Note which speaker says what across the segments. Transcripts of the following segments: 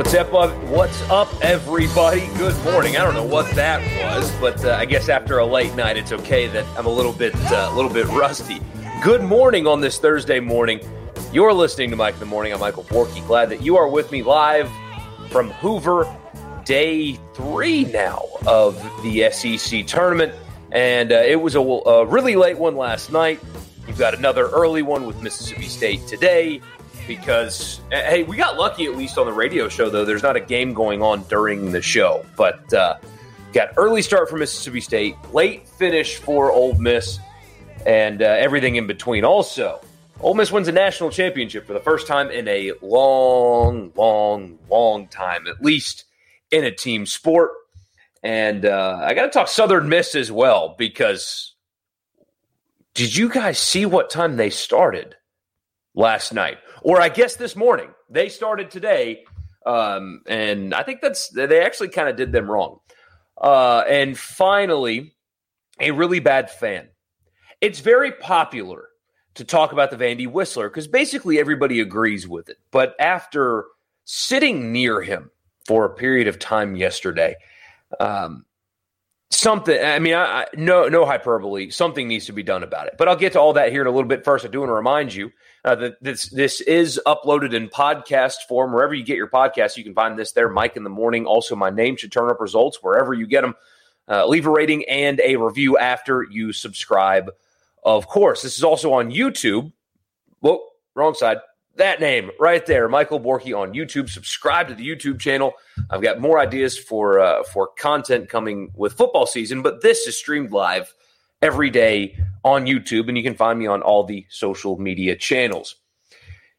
Speaker 1: What's up? What's up, everybody? Good morning. I don't know what that was, but uh, I guess after a late night, it's okay that I'm a little bit, uh, a little bit rusty. Good morning on this Thursday morning. You're listening to Mike in the Morning. I'm Michael Borky. Glad that you are with me live from Hoover, day three now of the SEC tournament, and uh, it was a, a really late one last night. You've got another early one with Mississippi State today because hey, we got lucky at least on the radio show though. There's not a game going on during the show, but uh, got early start for Mississippi State, late finish for Ole Miss, and uh, everything in between. Also, Ole Miss wins a national championship for the first time in a long, long, long time, at least in a team sport. And uh, I got to talk Southern Miss as well because did you guys see what time they started last night? Or I guess this morning. They started today, um, and I think that's they actually kind of did them wrong. Uh, and finally, a really bad fan. It's very popular to talk about the Vandy Whistler because basically everybody agrees with it. But after sitting near him for a period of time yesterday, um, something i mean I, I, no no hyperbole something needs to be done about it but i'll get to all that here in a little bit first i do want to remind you uh, this this is uploaded in podcast form. Wherever you get your podcast you can find this there mike in the morning. Also my name should turn up results wherever you get them uh, leave a rating and a review after you subscribe of course. This is also on youtube. Whoa wrong side. That name right there, Michael Borky on YouTube. Subscribe to the YouTube channel. I've got more ideas for uh, for content coming with football season, but this is streamed live every day on YouTube, and you can find me on all the social media channels.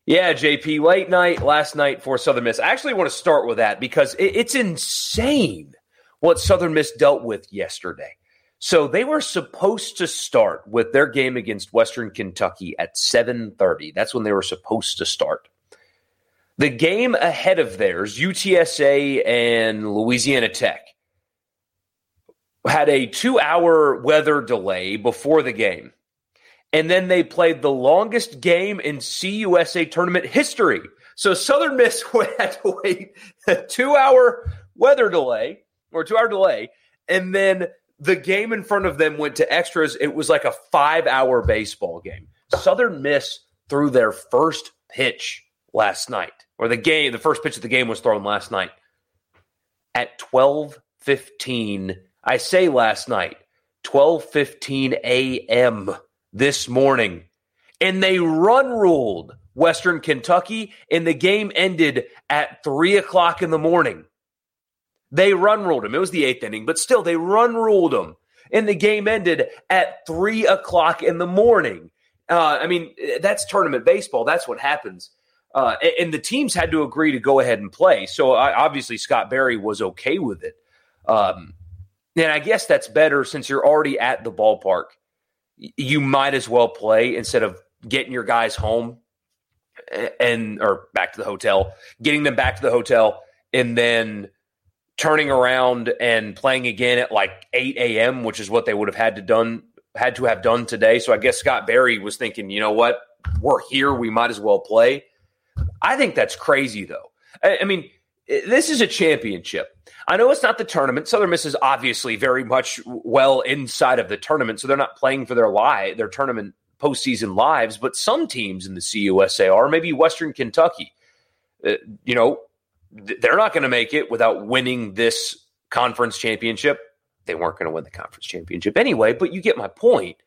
Speaker 1: Yeah, JP, late night last night for Southern Miss. I actually want to start with that because it, it's insane what Southern Miss dealt with yesterday. So they were supposed to start with their game against Western Kentucky at 7:30. That's when they were supposed to start. The game ahead of theirs, UTSA and Louisiana Tech, had a 2-hour weather delay before the game. And then they played the longest game in CUSA tournament history. So Southern Miss had to wait a 2-hour weather delay or 2-hour delay and then the game in front of them went to extras. It was like a five hour baseball game. Southern Miss threw their first pitch last night, or the game, the first pitch of the game was thrown last night at 12:15. I say last night, 12:15 a.m. this morning, and they run ruled Western Kentucky, and the game ended at three o'clock in the morning. They run ruled him. It was the eighth inning, but still, they run ruled him. And the game ended at three o'clock in the morning. Uh, I mean, that's tournament baseball. That's what happens. Uh, and the teams had to agree to go ahead and play. So obviously, Scott Berry was okay with it. Um, and I guess that's better since you're already at the ballpark. You might as well play instead of getting your guys home eh, and or back to the hotel, getting them back to the hotel, and then turning around and playing again at like 8 a.m., which is what they would have had to done had to have done today. So I guess Scott Berry was thinking, you know what, we're here, we might as well play. I think that's crazy, though. I, I mean, this is a championship. I know it's not the tournament. Southern Miss is obviously very much well inside of the tournament, so they're not playing for their live, their tournament postseason lives. But some teams in the CUSA are, maybe Western Kentucky. Uh, you know, they're not going to make it without winning this conference championship. They weren't going to win the conference championship anyway, but you get my point.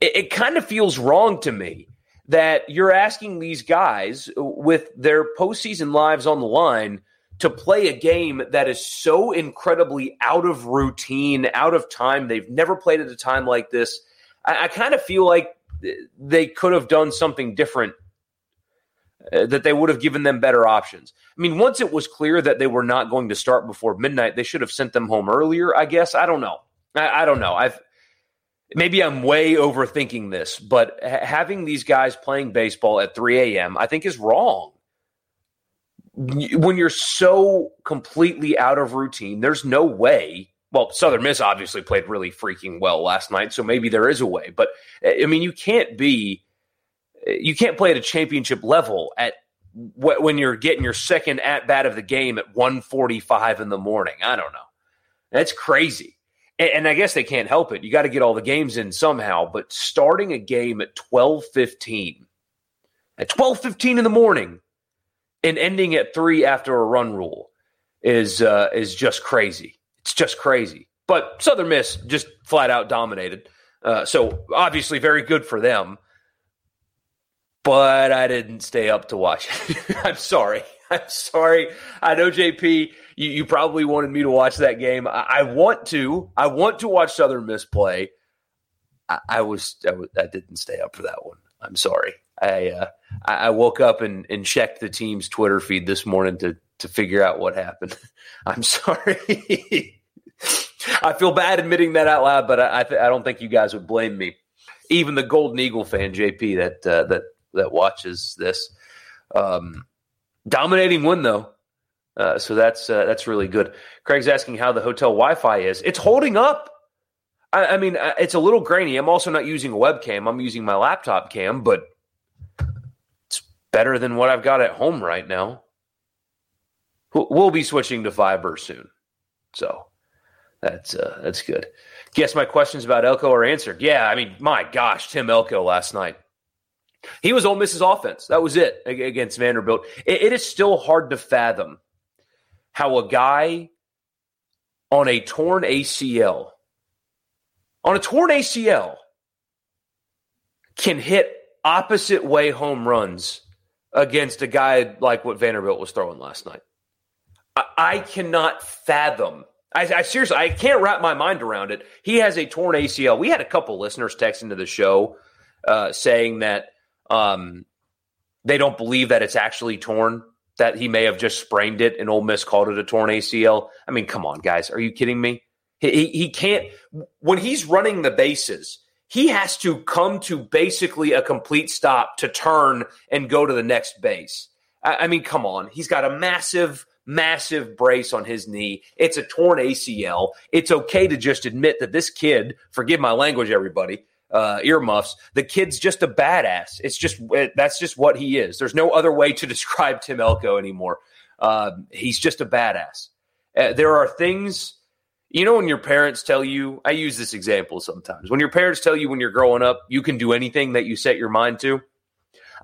Speaker 1: It, it kind of feels wrong to me that you're asking these guys with their postseason lives on the line to play a game that is so incredibly out of routine, out of time. They've never played at a time like this. I, I kind of feel like they could have done something different. Uh, that they would have given them better options. I mean, once it was clear that they were not going to start before midnight, they should have sent them home earlier. I guess I don't know. I, I don't know. I've maybe I'm way overthinking this, but ha- having these guys playing baseball at 3 a.m. I think is wrong when you're so completely out of routine, there's no way. Well, Southern Miss obviously played really freaking well last night, so maybe there is a way. But eh, I mean, you can't be, eh, you can't play at a championship level at when you're getting your second at bat of the game at 1:45 in the morning. I don't know. That's crazy. And I guess they can't help it. You got to get all the games in somehow. But starting a game at 12:15, at 12:15 in the morning and ending at three after a run rule is uh, is just crazy. It's just crazy. But Southern Miss just flat out dominated. Uh, so obviously very good for them. But I didn't stay up to watch it. I'm sorry. I'm sorry. I know JP, you, you, probably wanted me to watch that game. I, I, want to. I want to watch Southern Miss play. I, I was I, was I didn't stay up for that one. I'm sorry. I uh, I woke up and, and checked the team's Twitter feed this morning to to figure out what happened. I'm sorry. I feel bad admitting that out loud, but I I, th- I, don't think you guys would blame me. Even the Golden Eagle fan, JP, that uh, that that watches this, um, dominating win though. Uh, so that's uh, that's really good. Craig's asking how the hotel Wi-Fi is. It's holding up. I, I mean, it's a little grainy. I'm also not using a webcam. I'm using my laptop cam, but better than what I've got at home right now. We'll be switching to fiber soon, so that's uh, that's good. Guess my questions about Elko are answered. Yeah, I mean, my gosh, Tim Elko last night. He was Ole Miss's offense. That was it against Vanderbilt. it, it is still hard to fathom how a guy on a torn ACL, on a torn ACL, can hit opposite way home runs against a guy like what Vanderbilt was throwing last night. I, I cannot fathom. I, I, seriously, I can't wrap my mind around it. He has a torn ACL. We had a couple listeners text into the show uh, saying that um, they don't believe that it's actually torn. That he may have just sprained it, and Ole Miss called it a torn ACL. I mean, come on, guys, are you kidding me? He, he, he can't when he's running the bases he has to come to basically a complete stop to turn and go to the next base. I, I mean, come on. He's got a massive, massive brace on his knee. It's a torn ACL. It's okay to just admit that this kid, forgive my language, everybody, uh, earmuffs, the kid's just a badass. It's just, it, that's just what he is. There's no other way to describe Tim Elko anymore. Uh, he's just a badass. Uh, there are things you know, when your parents tell you, I use this example sometimes. When your parents tell you when you're growing up, you can do anything that you set your mind to.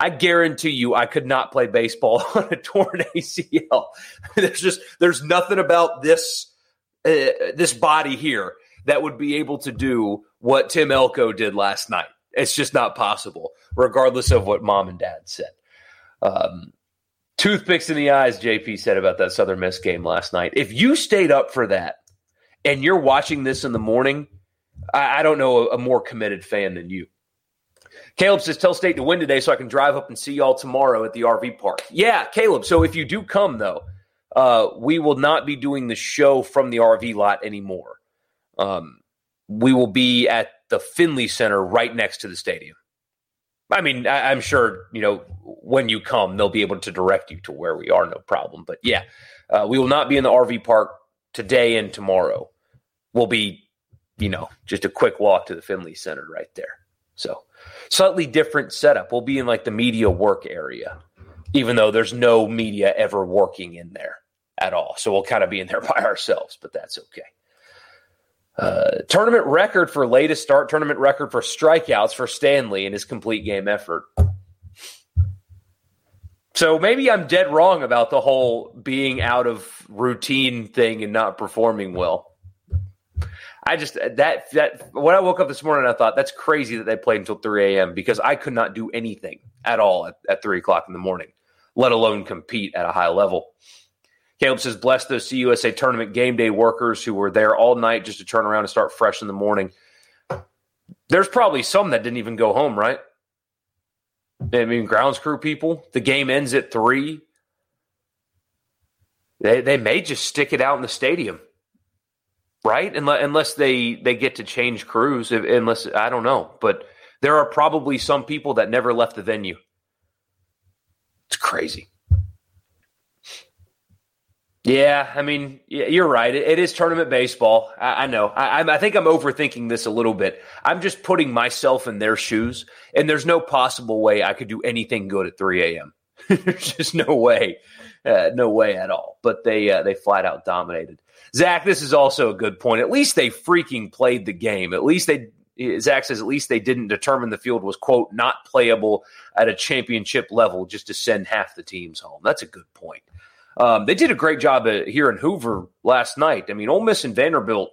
Speaker 1: I guarantee you, I could not play baseball on a torn ACL. there's just there's nothing about this uh, this body here that would be able to do what Tim Elko did last night. It's just not possible, regardless of what mom and dad said. Um, toothpicks in the eyes, JP said about that Southern Miss game last night. If you stayed up for that, and you're watching this in the morning, I, I don't know a, a, more committed fan than you. Caleb says, Tell State to win today so I can drive up and see y'all tomorrow at the RV park. Yeah, Caleb. So if you do come, though, uh, we will not be doing the show from the RV lot anymore. Um, we will be at the Finley Center right next to the stadium. I mean, I, am sure, you know, when you come, they'll be able to direct you to where we are, no problem. But yeah, uh, we will not be in the RV park today and tomorrow will be, you know, just a quick walk to the Finley Center right there. So, slightly different setup. We'll be in like the media work area, even though there's no media ever working in there at all. So, we'll kind of be in there by ourselves, but that's okay. Uh, tournament record for latest start, tournament record for strikeouts for Stanley in his complete game effort. So maybe I'm dead wrong about the whole being out of routine thing and not performing well. I just that that when I woke up this morning, I thought that's crazy that they played until 3 a.m. because I could not do anything at all at, at three o'clock in the morning, let alone compete at a high level. Caleb says, bless those CUSA tournament game day workers who were there all night just to turn around and start fresh in the morning. There's probably some that didn't even go home, right? I mean, grounds crew people. The game ends at three. They they may just stick it out in the stadium, right? Unless unless they they get to change crews. Unless I don't know, but there are probably some people that never left the venue. It's crazy. Yeah, I mean, you're right. it is tournament baseball. I, I know. I, I, think I'm overthinking this a little bit. I'm just putting myself in their shoes, and there's no possible way I could do anything good at 3 a.m. there's just no way, uh, no way at all. But they uh, they flat out dominated. Zach, this is also a good point. At least they freaking played the game. At least they. Zach says at least they didn't determine the field was quote not playable at a championship level just to send half the teams home. That's a good point. Um, they did a great job here in Hoover last night. I mean, Ole Miss and Vanderbilt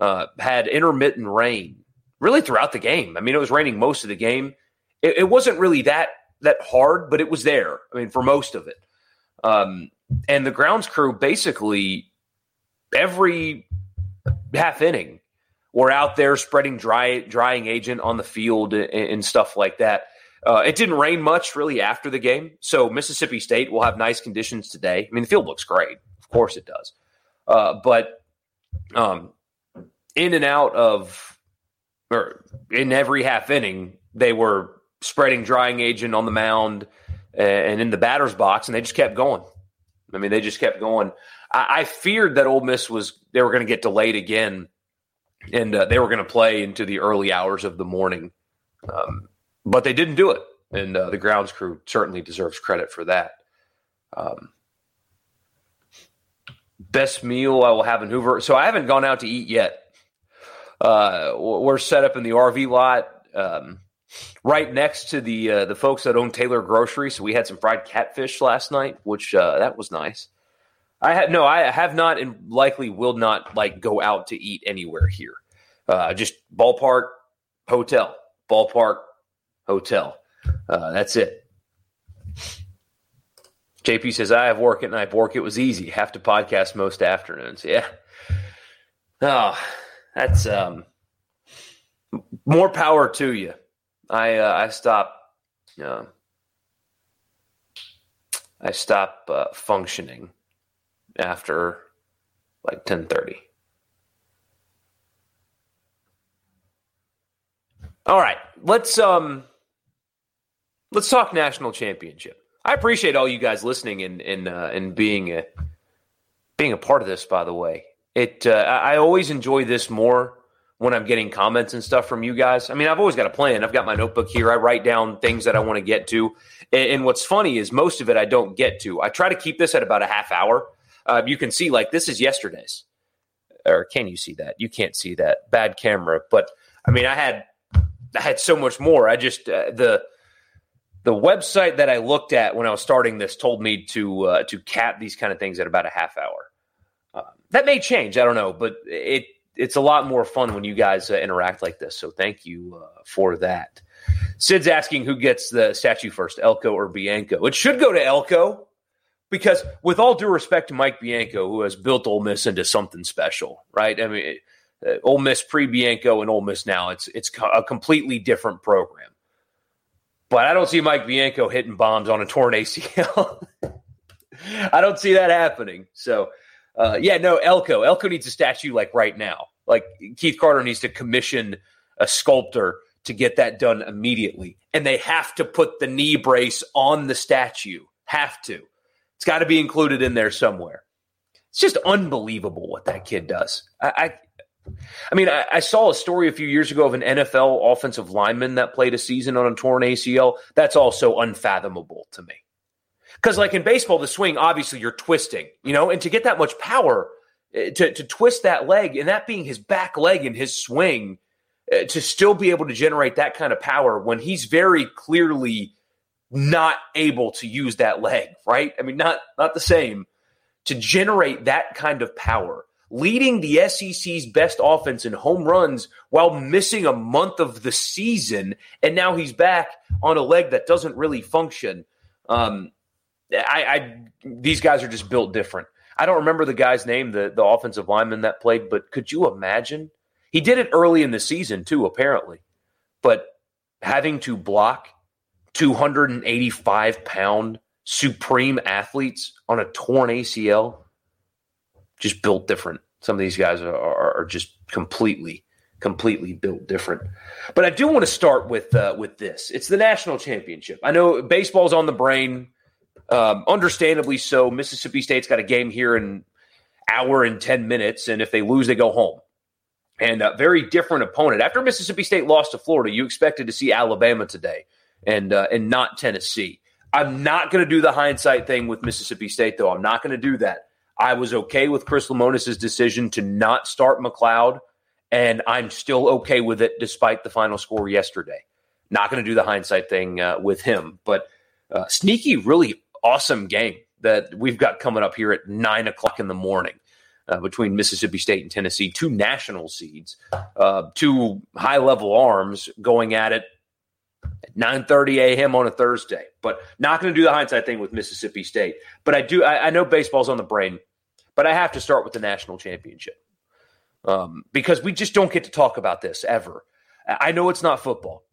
Speaker 1: uh, had intermittent rain really throughout the game. I mean, it was raining most of the game. It, it, wasn't really that that hard, but it was there. I mean, for most of it. Um, and the grounds crew basically every half inning were out there spreading dry drying agent on the field and, and stuff like that. Uh, it didn't rain much really after the game, so Mississippi State will have nice conditions today. I mean, the field looks great, of course it does, uh, but um, in and out of or in every half inning, they were spreading drying agent on the mound and in the batter's box, and they just kept going. I mean, they just kept going. I, I feared that Ole Miss was they were going to get delayed again, and uh, they were going to play into the early hours of the morning. Um, but they didn't do it, and uh, the grounds crew certainly deserves credit for that. Um, best meal I will have in Hoover. So I haven't gone out to eat yet. Uh, we're set up in the RV lot um, right next to the uh, the folks that own Taylor Grocery. So we had some fried catfish last night, which uh, that was nice. I had no, I have not, and likely will not like go out to eat anywhere here. Uh, just ballpark hotel, ballpark hotel. Uh, that's it. JP says, I have work at night. Work, it was easy. Have to podcast most afternoons. Yeah. Oh, that's um, more power to you. I uh, I stop. Uh, I stop uh, functioning after like ten thirty. All right, let's um let's talk national championship. I appreciate all you guys listening and and uh, and being a being a part of this. By the way, it uh, I always enjoy this more when I'm getting comments and stuff from you guys. I mean, I've always got a plan. I've got my notebook here. I write down things that I want to get to. And, and, what's funny is most of it I don't get to. I try to keep this at about a half hour. Uh, you can see like this is yesterday's, or can you see that? You can't see that. Bad camera, but I mean, I had I had so much more. I just uh, the the website that I looked at when I was starting this told me to uh, to cap these kind of things at about a half hour. Uh, that may change, I don't know, but it it's a lot more fun when you guys uh, interact like this. So thank you uh, for that. Sid's asking who gets the statue first, Elko or Bianco. It should go to Elko because, with all due respect to Mike Bianco, who has built Ole Miss into something special, right? I mean, uh, Ole Miss pre Bianco and Ole Miss now, it's it's a completely different program. But I don't see Mike Bianco hitting bombs on a torn ACL. I don't see that happening. So, uh, yeah, no, Elko. Elko needs a statue like right now. Like Keith Carter needs to commission a sculptor to get that done immediately. And they have to put the knee brace on the statue. Have to. It's got to be included in there somewhere. It's just unbelievable what that kid does. I, I I mean, I, I, saw a story a few years ago of an NFL offensive lineman that played a season on a torn ACL. That's also unfathomable to me. Because, like in baseball, the swing, obviously you're twisting, you know, and to get that much power, eh, to, to twist that leg, and that being his back leg in his swing, uh, to still be able to generate that kind of power when he's very clearly not able to use that leg, right? I mean, not not the same. To generate that kind of power leading the SEC's best offense in home runs while missing a month of the season. And now he's back on a leg that doesn't really function. Um, I, I these guys are just built different. I don't remember the guy's name, the, the offensive lineman that played, but could you imagine? He did it early in the season, too, apparently. But having to block 285 pound supreme athletes on a torn ACL, just built different. Some of these guys are, are just completely, completely built different. But I do want to start with uh, with this. It's the national championship. I know baseball's on the brain, um, understandably so. Mississippi State's got a game here in hour and ten minutes, and if they lose, they go home. And a very different opponent. After Mississippi State lost to Florida, you expected to see Alabama today, and uh, and not Tennessee. I'm not going to do the hindsight thing with Mississippi State, though. I'm not going to do that. I was okay with Chris Lemonis' decision to not start MacLeod, and I'm still okay with it despite the final score yesterday. Not going to do the hindsight thing uh, with him, but uh, sneaky, really awesome game that we've got coming up here at nine o'clock in the morning. Uh, between Mississippi State and Tennessee, two national seeds, uh, two high level arms going at it 9:30 a.m. on a Thursday. But not going to do the hindsight thing with Mississippi State. But I do. I, I, know baseball's on the brain, but I have to start with the national championship um, because we just don't get to talk about this ever. I know it's not football,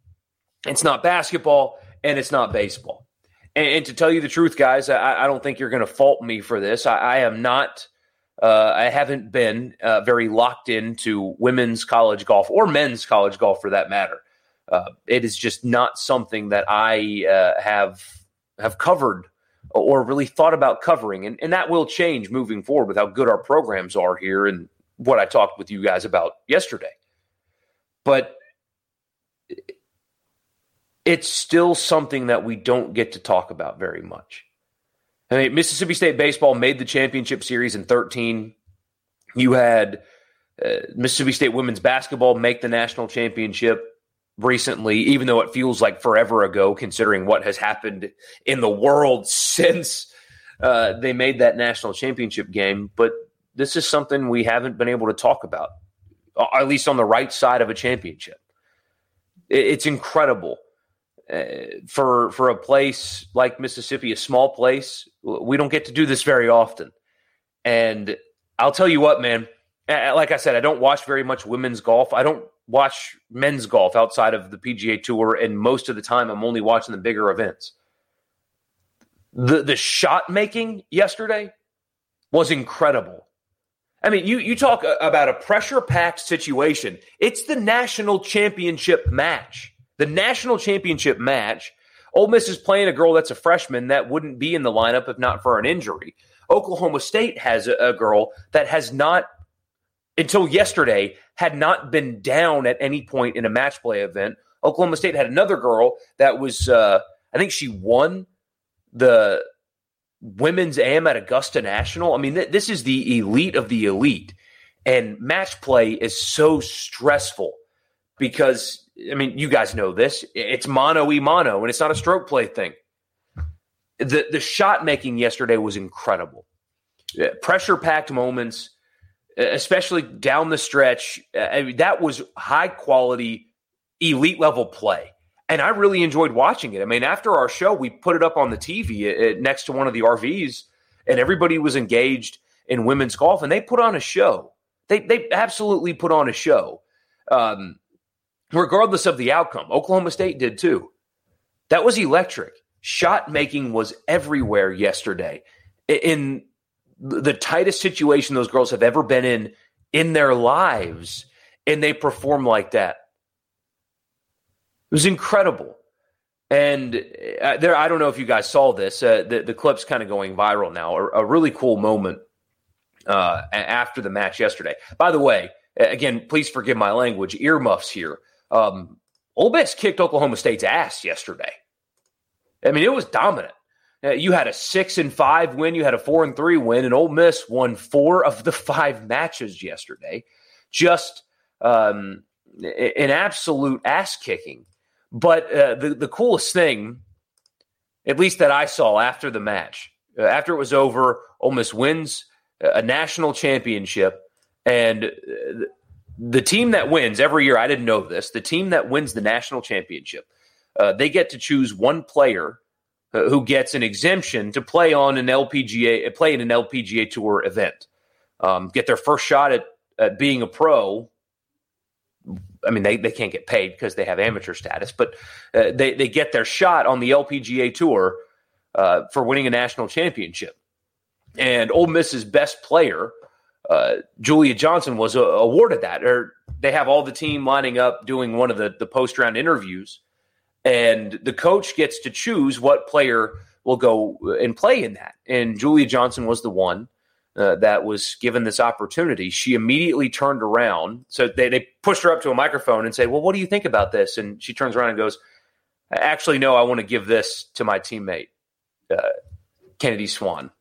Speaker 1: it's not basketball, and it's not baseball. And, and to tell you the truth, guys, I, I don't think you're going to fault me for this. I, I am not. Uh, I haven't been uh, very locked into women's college golf or men's college golf for that matter uh, it is just not something that I uh, have have covered or really thought about covering, and, and that will change moving forward with how good our programs are here and what I talked with you guys about yesterday. But it's still something that we don't get to talk about very much. I mean, Mississippi State baseball made the championship series in 13. You had uh, Mississippi State women's basketball make the national championship recently, even though it feels like forever ago, considering what has happened in the world since uh, they made that national championship game. But this is something we haven't been able to talk about, at least on the right side of a championship. It's incredible. Uh, for for a place like Mississippi, a small place, we don't get to do this very often. And I'll tell you what, man. Like I said, I don't watch very much women's golf. I don't watch men's golf outside of the PGA Tour, and most of the time I'm only watching the bigger events. The the shot making yesterday was incredible. I mean, you you talk about a pressure packed situation. It's the national championship match. The national championship match. Ole Miss is playing a girl that's a freshman that wouldn't be in the lineup if not for an injury. Oklahoma State has a, a girl that has not until yesterday had not been down at any point in a match play event. Oklahoma State had another girl that was, uh, I think she won the women's AM at Augusta National. I mean, th- this is the elite of the elite. And match play is so stressful because, I mean, you guys know this. It's mono e mono, and it's not a stroke play thing. The, the shot making yesterday was incredible. Pressure packed moments especially down the stretch. I mean, that was high quality, elite level play. And I really enjoyed watching it. I mean, after our show, we put it up on the TV next to one of the RVs, and everybody was engaged in women's golf, and they put on a show. They, they absolutely put on a show, um, regardless of the outcome. Oklahoma State did too. That was electric. Shot making was everywhere yesterday. In the tightest situation those girls have ever been in in their lives, and they perform like that. It was incredible. And uh, there, I don't know if you guys saw this. Uh, the, the clip's kind of going viral now. A, a really cool moment uh, after the match yesterday. By the way, again, please forgive my language. Earmuffs here. Um, Ole Miss kicked Oklahoma State's ass yesterday. I mean, it was dominant. Uh, you had a six and five win, you had a four and three win, and Ole Miss won four of the five matches yesterday. Just um, an absolute ass kicking. But uh, the the coolest thing, at least that I saw after the match, uh, after it was over, Ole Miss wins a national championship, and uh, the team that wins every year. I didn't know this. The team that wins the national championship, uh, they get to choose one player uh, who gets an exemption to play on an LPGA, play in an LPGA Tour event, um, get their first shot at, at being a pro. I mean, they, they can't get paid because they have amateur status, but uh, they, they get their shot on the LPGA Tour uh, for winning a national championship. And Ole Miss's best player, uh, Julia Johnson, was uh, awarded that. Or they have all the team lining up doing one of the, the post round interviews and the coach gets to choose what player will go and play in that. And Julia Johnson was the one uh, that was given this opportunity. She immediately turned around. So they, they pushed her up to a microphone and say, Well, what do you think about this? And she turns around and goes, Actually, no, I want to give this to my teammate, uh, Kennedy Swann.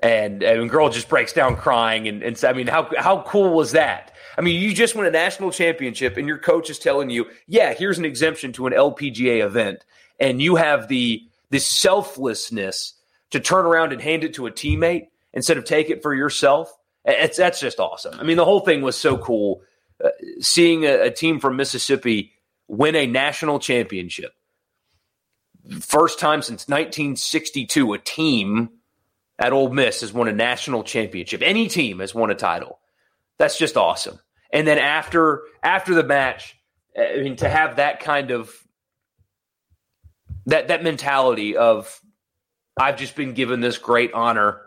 Speaker 1: And, and girl just breaks down crying and, and I mean, how how cool was that? I mean, you just won a national championship, and your coach is telling you, "Yeah, here's an exemption to an LPGA event," and you have the this selflessness to turn around and hand it to a teammate instead of take it for yourself. It's, that's just awesome. I mean, the whole thing was so cool. Uh, seeing a, a team from Mississippi win a national championship, first time since 1962, a team at Ole Miss has won a national championship. Any team has won a title. That's just awesome. And then after after the match, I mean, to have that kind of that that mentality of I've just been given this great honor,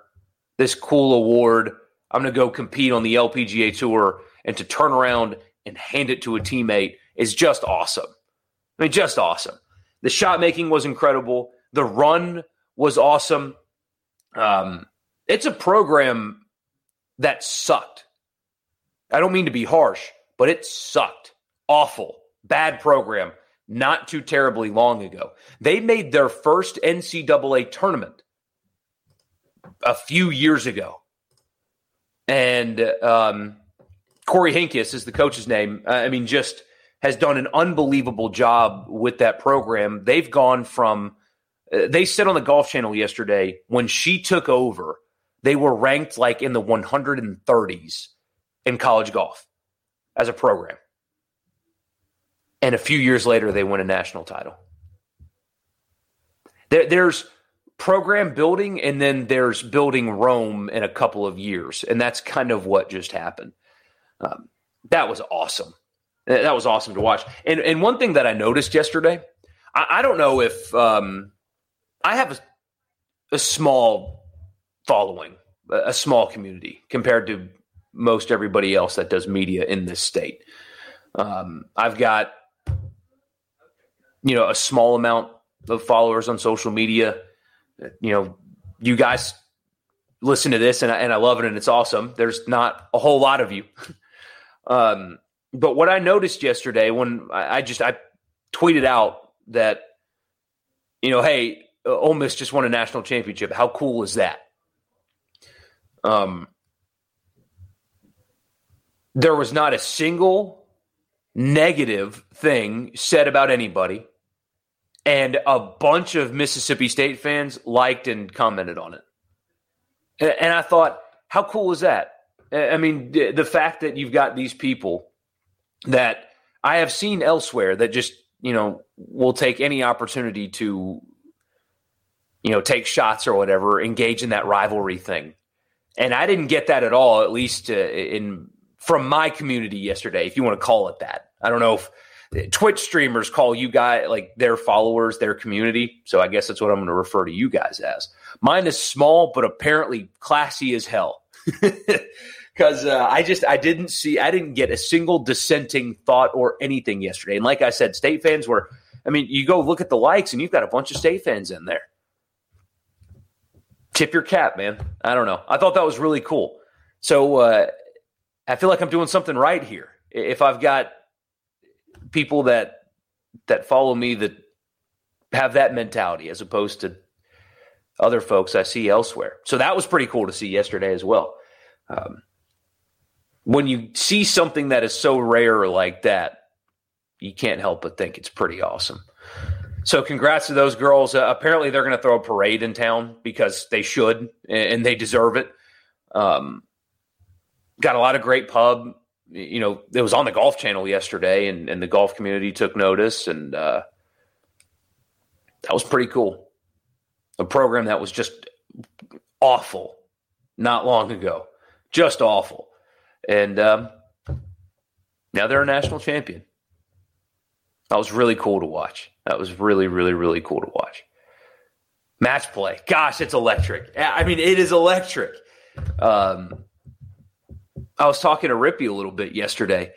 Speaker 1: this cool award. I'm going to go compete on the LPGA tour, and to turn around and hand it to a teammate is just awesome. I mean, just awesome. The shot making was incredible. The run was awesome. Um, it's a program that sucked. I don't mean to be harsh, but it sucked. Awful. Bad program not too terribly long ago. They made their first NCAA tournament a few years ago. And um, Kory Henkes is the coach's name. I mean, just has done an unbelievable job with that program. They've gone from, uh, they said on the Golf Channel yesterday, when she took over, they were ranked like in the 130s in college golf as a program. And a few years later, they win a national title. There, there's program building, and then there's building Rome in a couple of years. And that's kind of what just happened. Um, that was awesome. That was awesome to watch. And, and one thing that I noticed yesterday, I, I don't know if um, I have a, a small following, a small community compared to most everybody else that does media in this state. Um, I've got, you know, a small amount of followers on social media. You know, you guys listen to this and I, and I love it and it's awesome. There's not a whole lot of you. um, but what I noticed yesterday when I, I, just I tweeted out that, you know, hey, Ole Miss just won a national championship. How cool is that? Um, there was not a single negative thing said about anybody. And a bunch of Mississippi State fans liked and commented on it. And I thought, how cool is that? I mean, the fact that you've got these people that I have seen elsewhere that just, you know, will take any opportunity to, you know, take shots or whatever, engage in that rivalry thing. And I didn't get that at all, at least uh, in from my community yesterday, if you want to call it that. I don't know if Twitch streamers call you guys like their followers their community. So I guess that's what I'm going to refer to you guys as. Mine is small, but apparently classy as hell. Because uh, I just I didn't see I didn't get a single dissenting thought or anything yesterday. And like I said, state fans were. I mean, you go look at the likes, and you've got a bunch of state fans in there. Tip your cap, man. I don't know. I thought that was really cool. So uh, I feel like I'm doing something right here. If I've got people that that follow me that have that mentality as opposed to other folks I see elsewhere. So that was pretty cool to see yesterday as well. Um, when you see something that is so rare like that, you can't help but think it's pretty awesome. So congrats to those girls. Uh, apparently they're going to throw a parade in town because they should and they deserve it. Um, got a lot of great pub. You know, it was on the Golf Channel yesterday, and, and the golf community took notice. And uh, That was pretty cool. A program that was just awful not long ago, just awful. And um, now they're a national champion. That was really cool to watch. That was really, really, really cool to watch. Match play. Gosh, it's electric. I mean, it is electric. Um, I was talking to Rippy a little bit yesterday,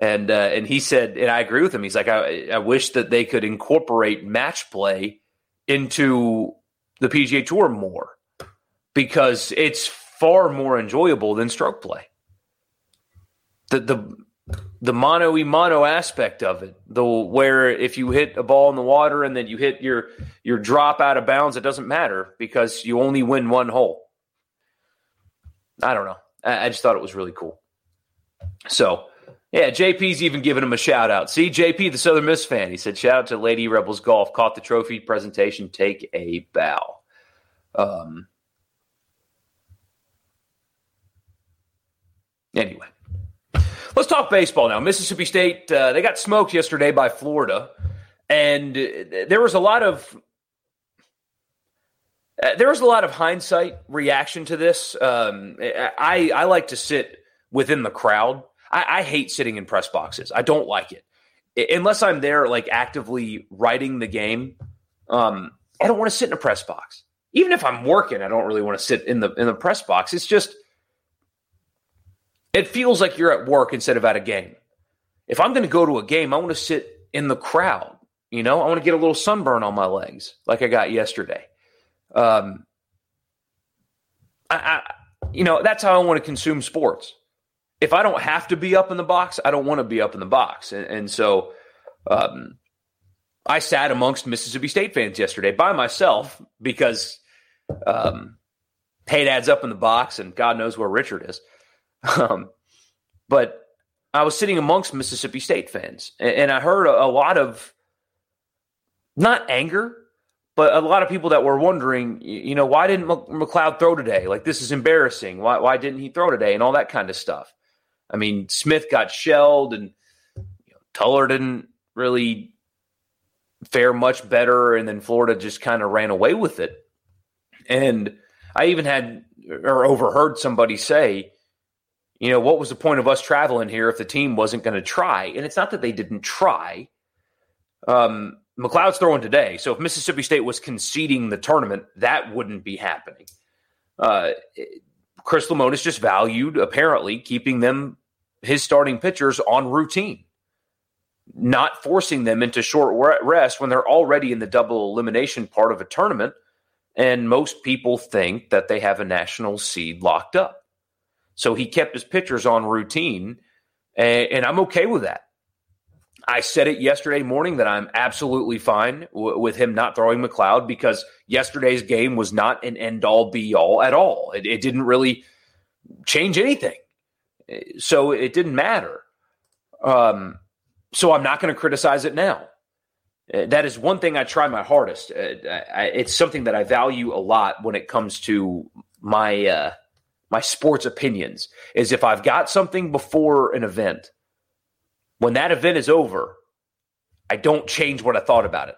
Speaker 1: and uh, and he said, and I agree with him. He's like, I, I wish that they could incorporate match play into the PGA Tour more because it's far more enjoyable than stroke play. The the the mono e mono aspect of it, the where if you hit a ball in the water and then you hit your your drop out of bounds, it doesn't matter because you only win one hole. I don't know. I, I just thought it was really cool. So yeah, JP's even giving him a shout out. See, JP, the Southern Miss fan, he said, shout out to Lady Rebels Golf, caught the trophy presentation, take a bow. Um, anyway, Let's talk baseball now. Mississippi State, uh, they got smoked yesterday by Florida, and there was a lot of uh, there was a lot of hindsight reaction to this. Um, I I like to sit within the crowd. I, I hate sitting in press boxes. I don't like it unless I'm there like actively writing the game. Um, I don't want to sit in a press box. Even if I'm working, I don't really want to sit in the in the press box. It's just it feels like you're at work instead of at a game. If I'm going to go to a game, I want to sit in the crowd. You know, I want to get a little sunburn on my legs like I got yesterday. Um, I, I, you know, that's how I want to consume sports. If I don't have to be up in the box, I don't want to be up in the box. And, and so um, I sat amongst Mississippi State fans yesterday by myself because um, hey, dad's up in the box and God knows where Richard is. Um, but I was sitting amongst Mississippi State fans, and, and I heard a, a, lot of not anger, but a lot of people that were wondering, you know, why didn't MacLeod throw today? Like this is embarrassing. Why why didn't he throw today? And all that kind of stuff. I mean, Smith got shelled, and you know, Tuller didn't really fare much better, and then Florida just kind of ran away with it. And I even had or overheard somebody say you know, what was the point of us traveling here if the team wasn't going to try? And it's not that they didn't try. Um, MacLeod's throwing today. So if Mississippi State was conceding the tournament, that wouldn't be happening. Uh, Chris Lemonis just valued, apparently, keeping them, his starting pitchers, on routine, not forcing them into short rest when they're already in the double elimination part of a tournament. And most people think that they have a national seed locked up. So he kept his pitchers on routine, and, and I'm okay with that. I said it yesterday morning that I'm absolutely fine w- with him not throwing MacLeod because yesterday's game was not an end all be all at all. It, it didn't really change anything. So it didn't matter. Um, so I'm not going to criticize it now. Uh, that is one thing I try my hardest. Uh, it's something that I value a lot when it comes to my uh, my sports opinions is if I've got something before an event, when that event is over, I don't change what I thought about it,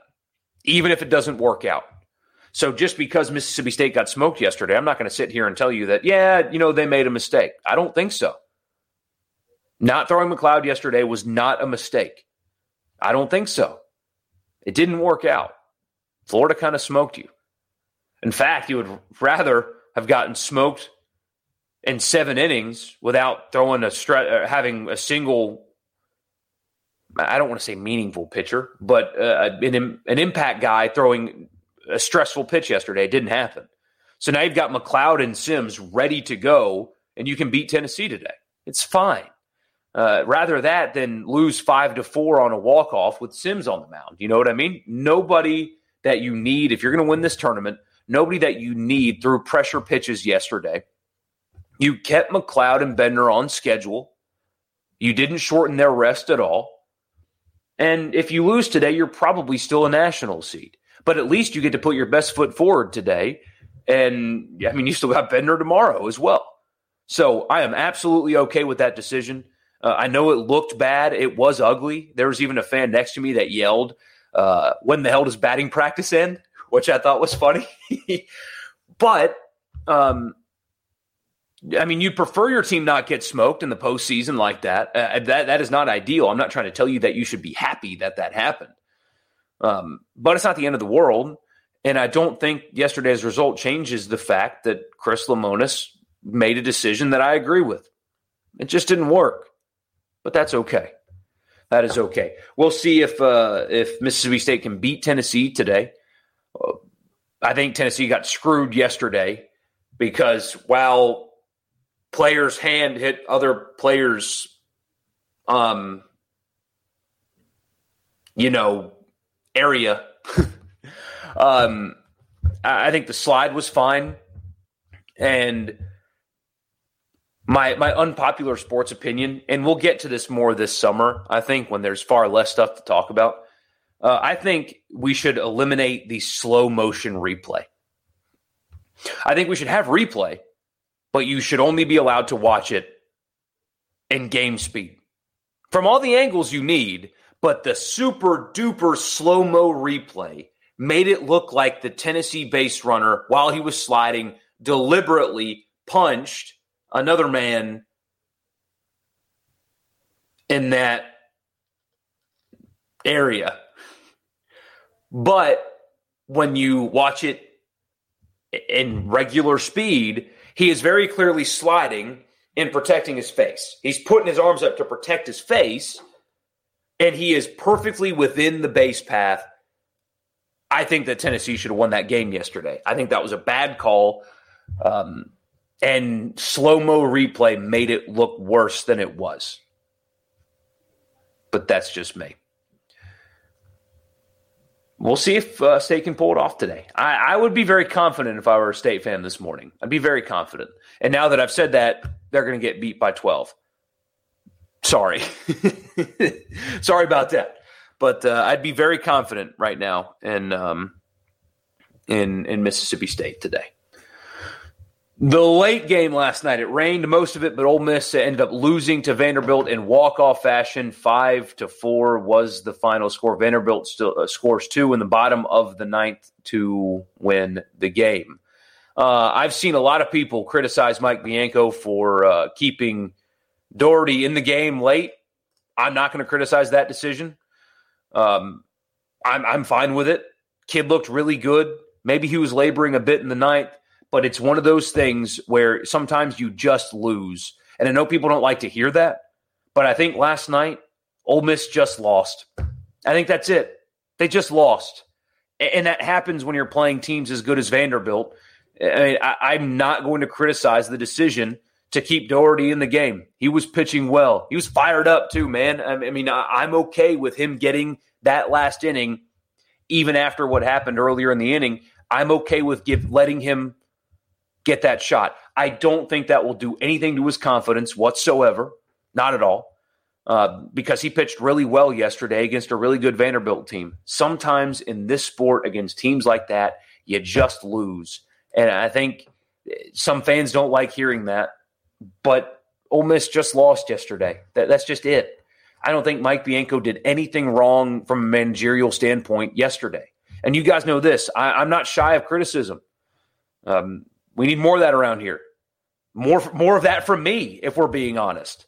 Speaker 1: even if it doesn't work out. So just because Mississippi State got smoked yesterday, I'm not going to sit here and tell you that, yeah, you know, they made a mistake. I don't think so. Not throwing MacLeod yesterday was not a mistake. I don't think so. It didn't work out. Florida kind of smoked you. In fact, you would rather have gotten smoked in seven innings without throwing a stre- uh, having a single. I don't want to say meaningful pitcher, but uh, an an impact guy throwing a stressful pitch yesterday. Didn't happen. So now you've got MacLeod and Sims ready to go, and you can beat Tennessee today. It's fine. Uh, rather that than lose five to four on a walk off with Sims on the mound. You know what I mean? Nobody that you need if you're going to win this tournament. Nobody that you need threw pressure pitches yesterday. You kept MacLeod and Bednar on schedule. You didn't shorten their rest at all. And if you lose today, you're probably still a national seed. But at least you get to put your best foot forward today. And I mean, you still got Bednar tomorrow as well. So I am absolutely okay with that decision. Uh, I know it looked bad. It was ugly. There was even a fan next to me that yelled uh, when the hell does batting practice end? Which I thought was funny. but, um, I mean, you'd prefer your team not get smoked in the postseason like that. Uh, that that is not ideal. I'm not trying to tell you that you should be happy that that happened, um, but it's not the end of the world. And I don't think yesterday's result changes the fact that Chris Lemonis made a decision that I agree with. It just didn't work, but that's okay. That is okay. We'll see if uh, if Mississippi State can beat Tennessee today. Uh, I think Tennessee got screwed yesterday because while players' hand hit other players' um, you know, area. um, I think the slide was fine, and my my unpopular sports opinion, and we'll get to this more this summer. I think when there's far less stuff to talk about, uh, I think we should eliminate the slow motion replay. I think we should have replay, but you should only be allowed to watch it in game speed from all the angles you need. But the super duper slow mo replay made it look like the Tennessee base runner, while he was sliding, deliberately punched another man in that area. But when you watch it in regular speed, he is very clearly sliding and protecting his face. He's putting his arms up to protect his face, and he is perfectly within the base path. I think that Tennessee should have won that game yesterday. I think that was a bad call. Um, and slow mo replay made it look worse than it was. But that's just me. We'll see if uh, State can pull it off today. I, I, would be very confident if I were a State fan this morning. I'd be very confident. And now that I've said that, they're going to get beat by 12. Sorry. Sorry about that. But uh, I'd be very confident right now in, um, in, in Mississippi State today. The late game last night, it rained most of it, but Ole Miss ended up losing to Vanderbilt in walk-off fashion. Five to four was the final score. Vanderbilt still uh, scores two in the bottom of the ninth to win the game. Uh, I've seen a lot of people criticize Mike Bianco for uh, keeping Dougherty in the game late. I'm not going to criticize that decision. Um, I'm, I'm fine with it. Kid looked really good. Maybe he was laboring a bit in the ninth but it's one of those things where sometimes you just lose. And I know people don't like to hear that, but I think last night, Ole Miss just lost. I think that's it. They just lost. And that happens when you're playing teams as good as Vanderbilt. I mean, I, am not going to criticize the decision to keep Dougherty in the game. He was pitching well. He was fired up too, man. I mean, I'm okay with him getting that last inning, even after what happened earlier in the inning. I'm okay with give, letting him get that shot. I don't think that will do anything to his confidence whatsoever. Not at all. Uh, because he pitched really well yesterday against a really good Vanderbilt team. Sometimes in this sport, against teams like that, you just lose. And I think some fans don't like hearing that, but Ole Miss just lost yesterday. That, that's just it. I don't think Mike Bianco did anything wrong from a managerial standpoint yesterday. And you guys know this. I, am not shy of criticism. Um, we need more of that around here. More, more of that from me, if we're being honest.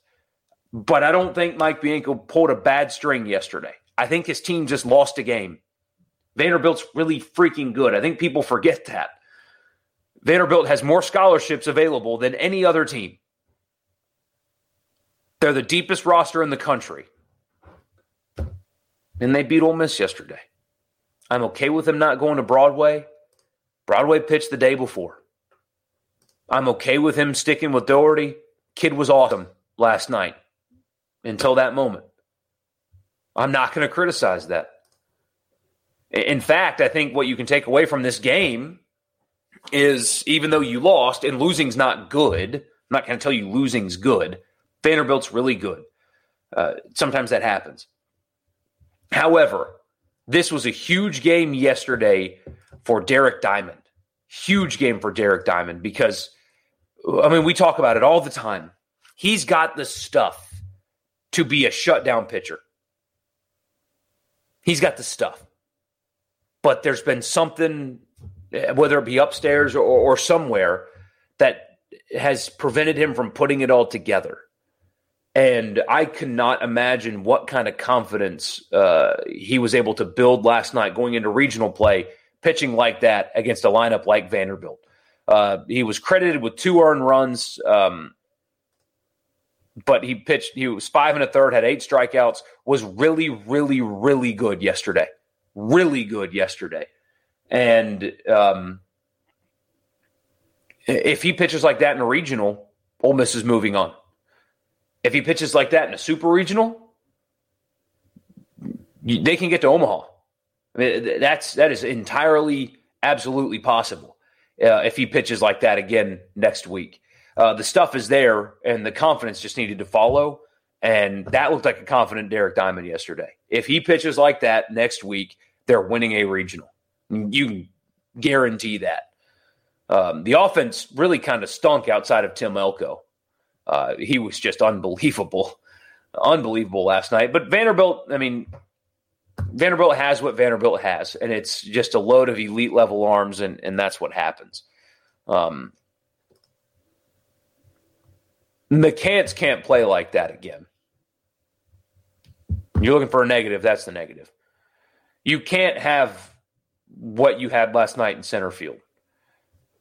Speaker 1: But I don't think Mike Bianco pulled a bad string yesterday. I think his team just lost a game. Vanderbilt's really freaking good. I think people forget that. Vanderbilt has more scholarships available than any other team. They're the deepest roster in the country. And they beat Ole Miss yesterday. I'm okay with them not going to Broadway. Broadway pitched the day before. I'm okay with him sticking with Dougherty. Kid was awesome last night until that moment. I'm not going to criticize that. In fact, I think what you can take away from this game is even though you lost and losing's not good, I'm not going to tell you losing's good. Vanderbilt's really good. Uh, sometimes that happens. However, this was a huge game yesterday for Derek Diamond. Huge game for Derek Diamond because I mean, we talk about it all the time. He's got the stuff to be a shutdown pitcher. He's got the stuff. but there's been something, whether it be upstairs or, or somewhere, that has prevented him from putting it all together. And I cannot imagine what kind of confidence uh, he was able to build last night going into regional play, pitching like that against a lineup like Vanderbilt. Uh, he was credited with two earned runs, um, but he pitched. He was five and a third, had eight strikeouts. Was really, really, really good yesterday. Really good yesterday, and um, if he pitches like that in a regional, Ole Miss is moving on. If he pitches like that in a super regional, they can get to Omaha. I mean, that's that is entirely, absolutely possible uh, if he pitches like that again next week. Uh, the stuff is there, and the confidence just needed to follow. And that looked like a confident Derek Diamond yesterday. If he pitches like that next week, they're winning a regional. You can guarantee that. Um, the offense really kind of stunk outside of Tim Elko. Uh, he was just unbelievable, unbelievable last night. But Vanderbilt, I mean, Vanderbilt has what Vanderbilt has, and it's just a load of elite level arms, and, and that's what happens. Um, McCants can't play like that again. You're looking for a negative, that's the negative. You can't have what you had last night in center field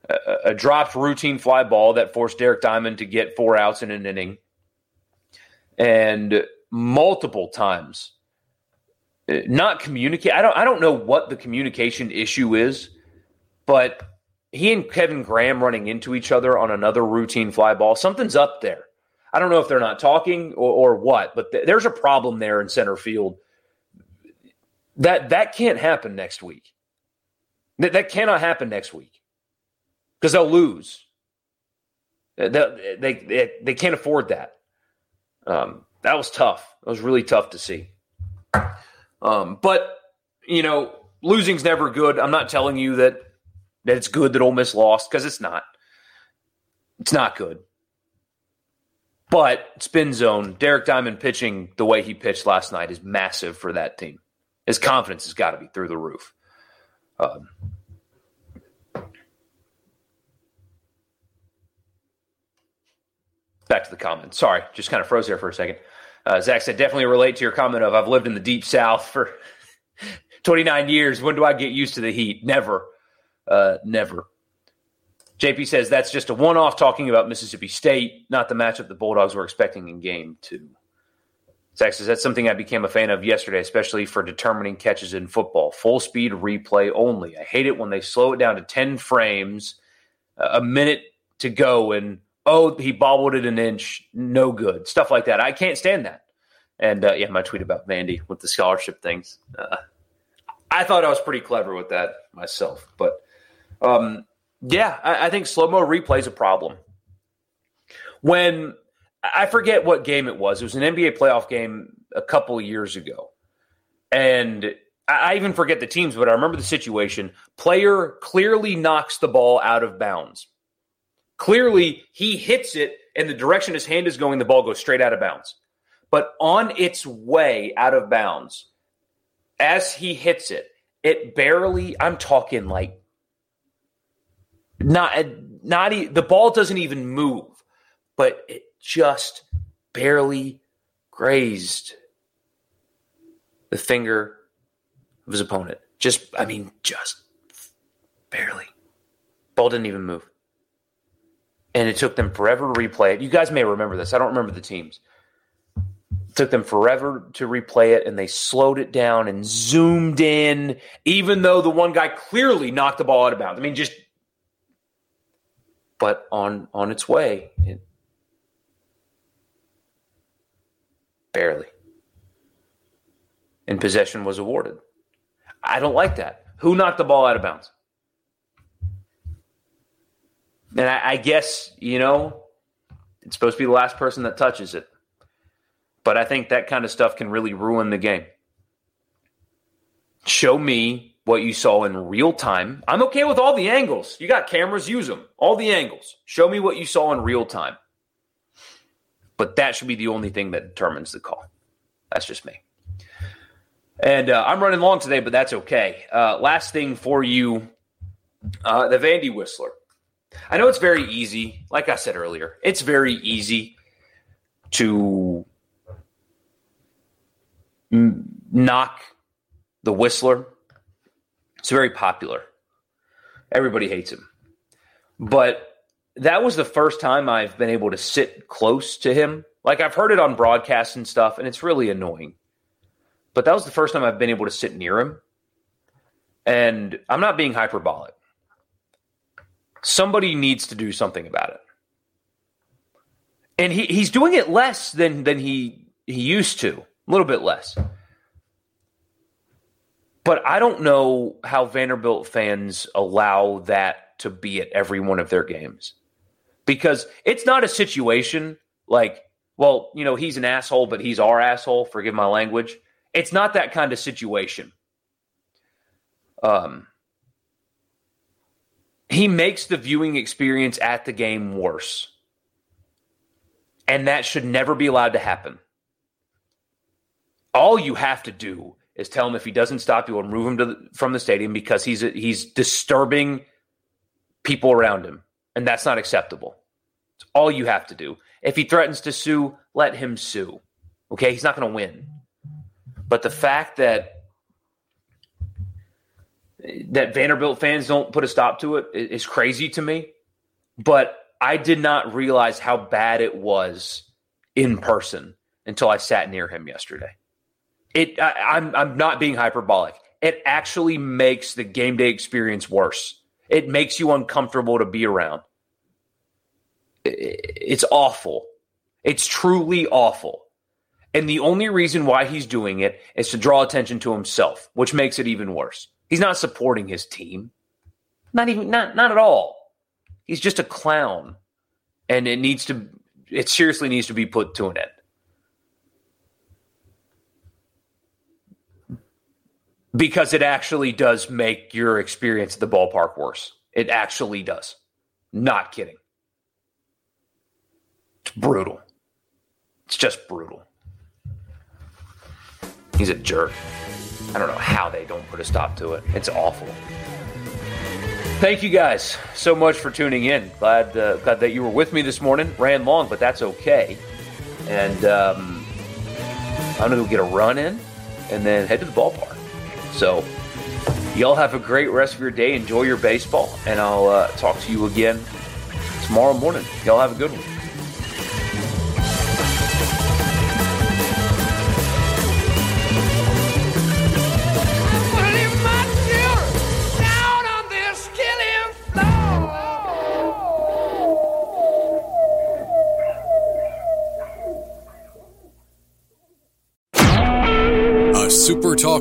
Speaker 1: a, a dropped routine fly ball that forced Derek Diamond to get four outs in an inning, and multiple times not communicate. I don't. I don't know what the communication issue is, but he and Kevin Graham running into each other on another routine fly ball. Something's up there. I don't know if they're not talking or, or what, but th- there's a problem there in center field. That that can't happen next week. That that cannot happen next week because they'll lose. They, they, they, they, can't afford that. Um, that was tough. That was really tough to see. Um, but, you know, losing's never good. I'm not telling you that, that it's good that Ole Miss lost because it's not. It's not good. But spin zone, Derek Diamond pitching the way he pitched last night is massive for that team. His confidence has got to be through the roof. Um, back to the comments. Sorry, just kind of froze there for a second. Uh, Zach said, definitely relate to your comment of I've lived in the deep south for 29 years. When do I get used to the heat? Never. Uh, never. JP says that's just a one off talking about Mississippi State, not the matchup the Bulldogs were expecting in game two. Zach says that's something I became a fan of yesterday, especially for determining catches in football. Full speed replay only. I hate it when they slow it down to 10 frames, a minute to go, and oh, he bobbled it an inch, no good, stuff like that. I can't stand that. And uh, yeah, my tweet about Vandy with the scholarship things. Uh, I thought I was pretty clever with that myself, but um, yeah, I, I think slow mo replay is a problem. When I forget what game it was, it was an NBA playoff game a couple years ago, and I even forget the teams, but I remember the situation. Player clearly knocks the ball out of bounds Clearly, he hits it and the direction his hand is going, the ball goes straight out of bounds. But on its way out of bounds, as he hits it, it barely, I'm talking like not not the ball doesn't even move, but it just barely grazed the finger of his opponent. Just I mean, just barely. Ball didn't even move and it took them forever to replay it. You guys may remember this. I don't remember the teams. It took them forever to replay it, and they slowed it down and zoomed in, even though the one guy clearly knocked the ball out of bounds. I mean, just but on on its way, it, barely. And possession was awarded. I don't like that. Who knocked the ball out of bounds? And I, I guess, you know, it's supposed to be the last person that touches it. But I think that kind of stuff can really ruin the game. Show me what you saw in real time. I'm okay with all the angles. You got cameras, use them. All the angles. Show me what you saw in real time. But that should be the only thing that determines the call. That's just me. And uh, I'm running long today, but that's okay. Uh, last thing for you uh, the Vandy Whistler. I know it's very easy. Like I said earlier, it's very easy to m- knock the Whistler. It's very popular. Everybody hates him. But that was the first time I've been able to sit close to him. Like I've heard it on broadcasts and stuff, and it's really annoying. But that was the first time I've been able to sit near him. And I'm not being hyperbolic. Somebody needs to do something about it. And he, he's doing it less than than he he used to, a little bit less. But I don't know how Vanderbilt fans allow that to be at every one of their games. Because it's not a situation like, well, you know, he's an asshole, but he's our asshole, forgive my language. It's not that kind of situation. Um, he makes the viewing experience at the game worse. And that should never be allowed to happen. All you have to do is tell him if he doesn't stop, you'll remove him the, from the stadium because he's he's disturbing people around him, and that's not acceptable. It's all you have to do. If he threatens to sue, let him sue. Okay, he's not going to win. But the fact that that Vanderbilt fans don't put a stop to it is crazy to me. But I did not realize how bad it was in person until I sat near him yesterday. It I, I'm I'm not being hyperbolic. It actually makes the game day experience worse. It makes you uncomfortable to be around. It's awful. It's truly awful. And the only reason why he's doing it is to draw attention to himself, which makes it even worse. He's not supporting his team. Not even not not at all. He's just a clown. And it needs to it seriously needs to be put to an end. Because it actually does make your experience at the ballpark worse. It actually does. Not kidding. It's brutal. It's just brutal. He's a jerk. I don't know how they don't put a stop to it. It's awful. Thank you guys so much for tuning in. Glad, uh, glad that you were with me this morning. Ran long, but that's okay. And um, I'm going to go get a run in and then head to the ballpark. So, y'all have a great rest of your day. Enjoy your baseball. And I'll uh, talk to you again tomorrow morning. Y'all have a good one.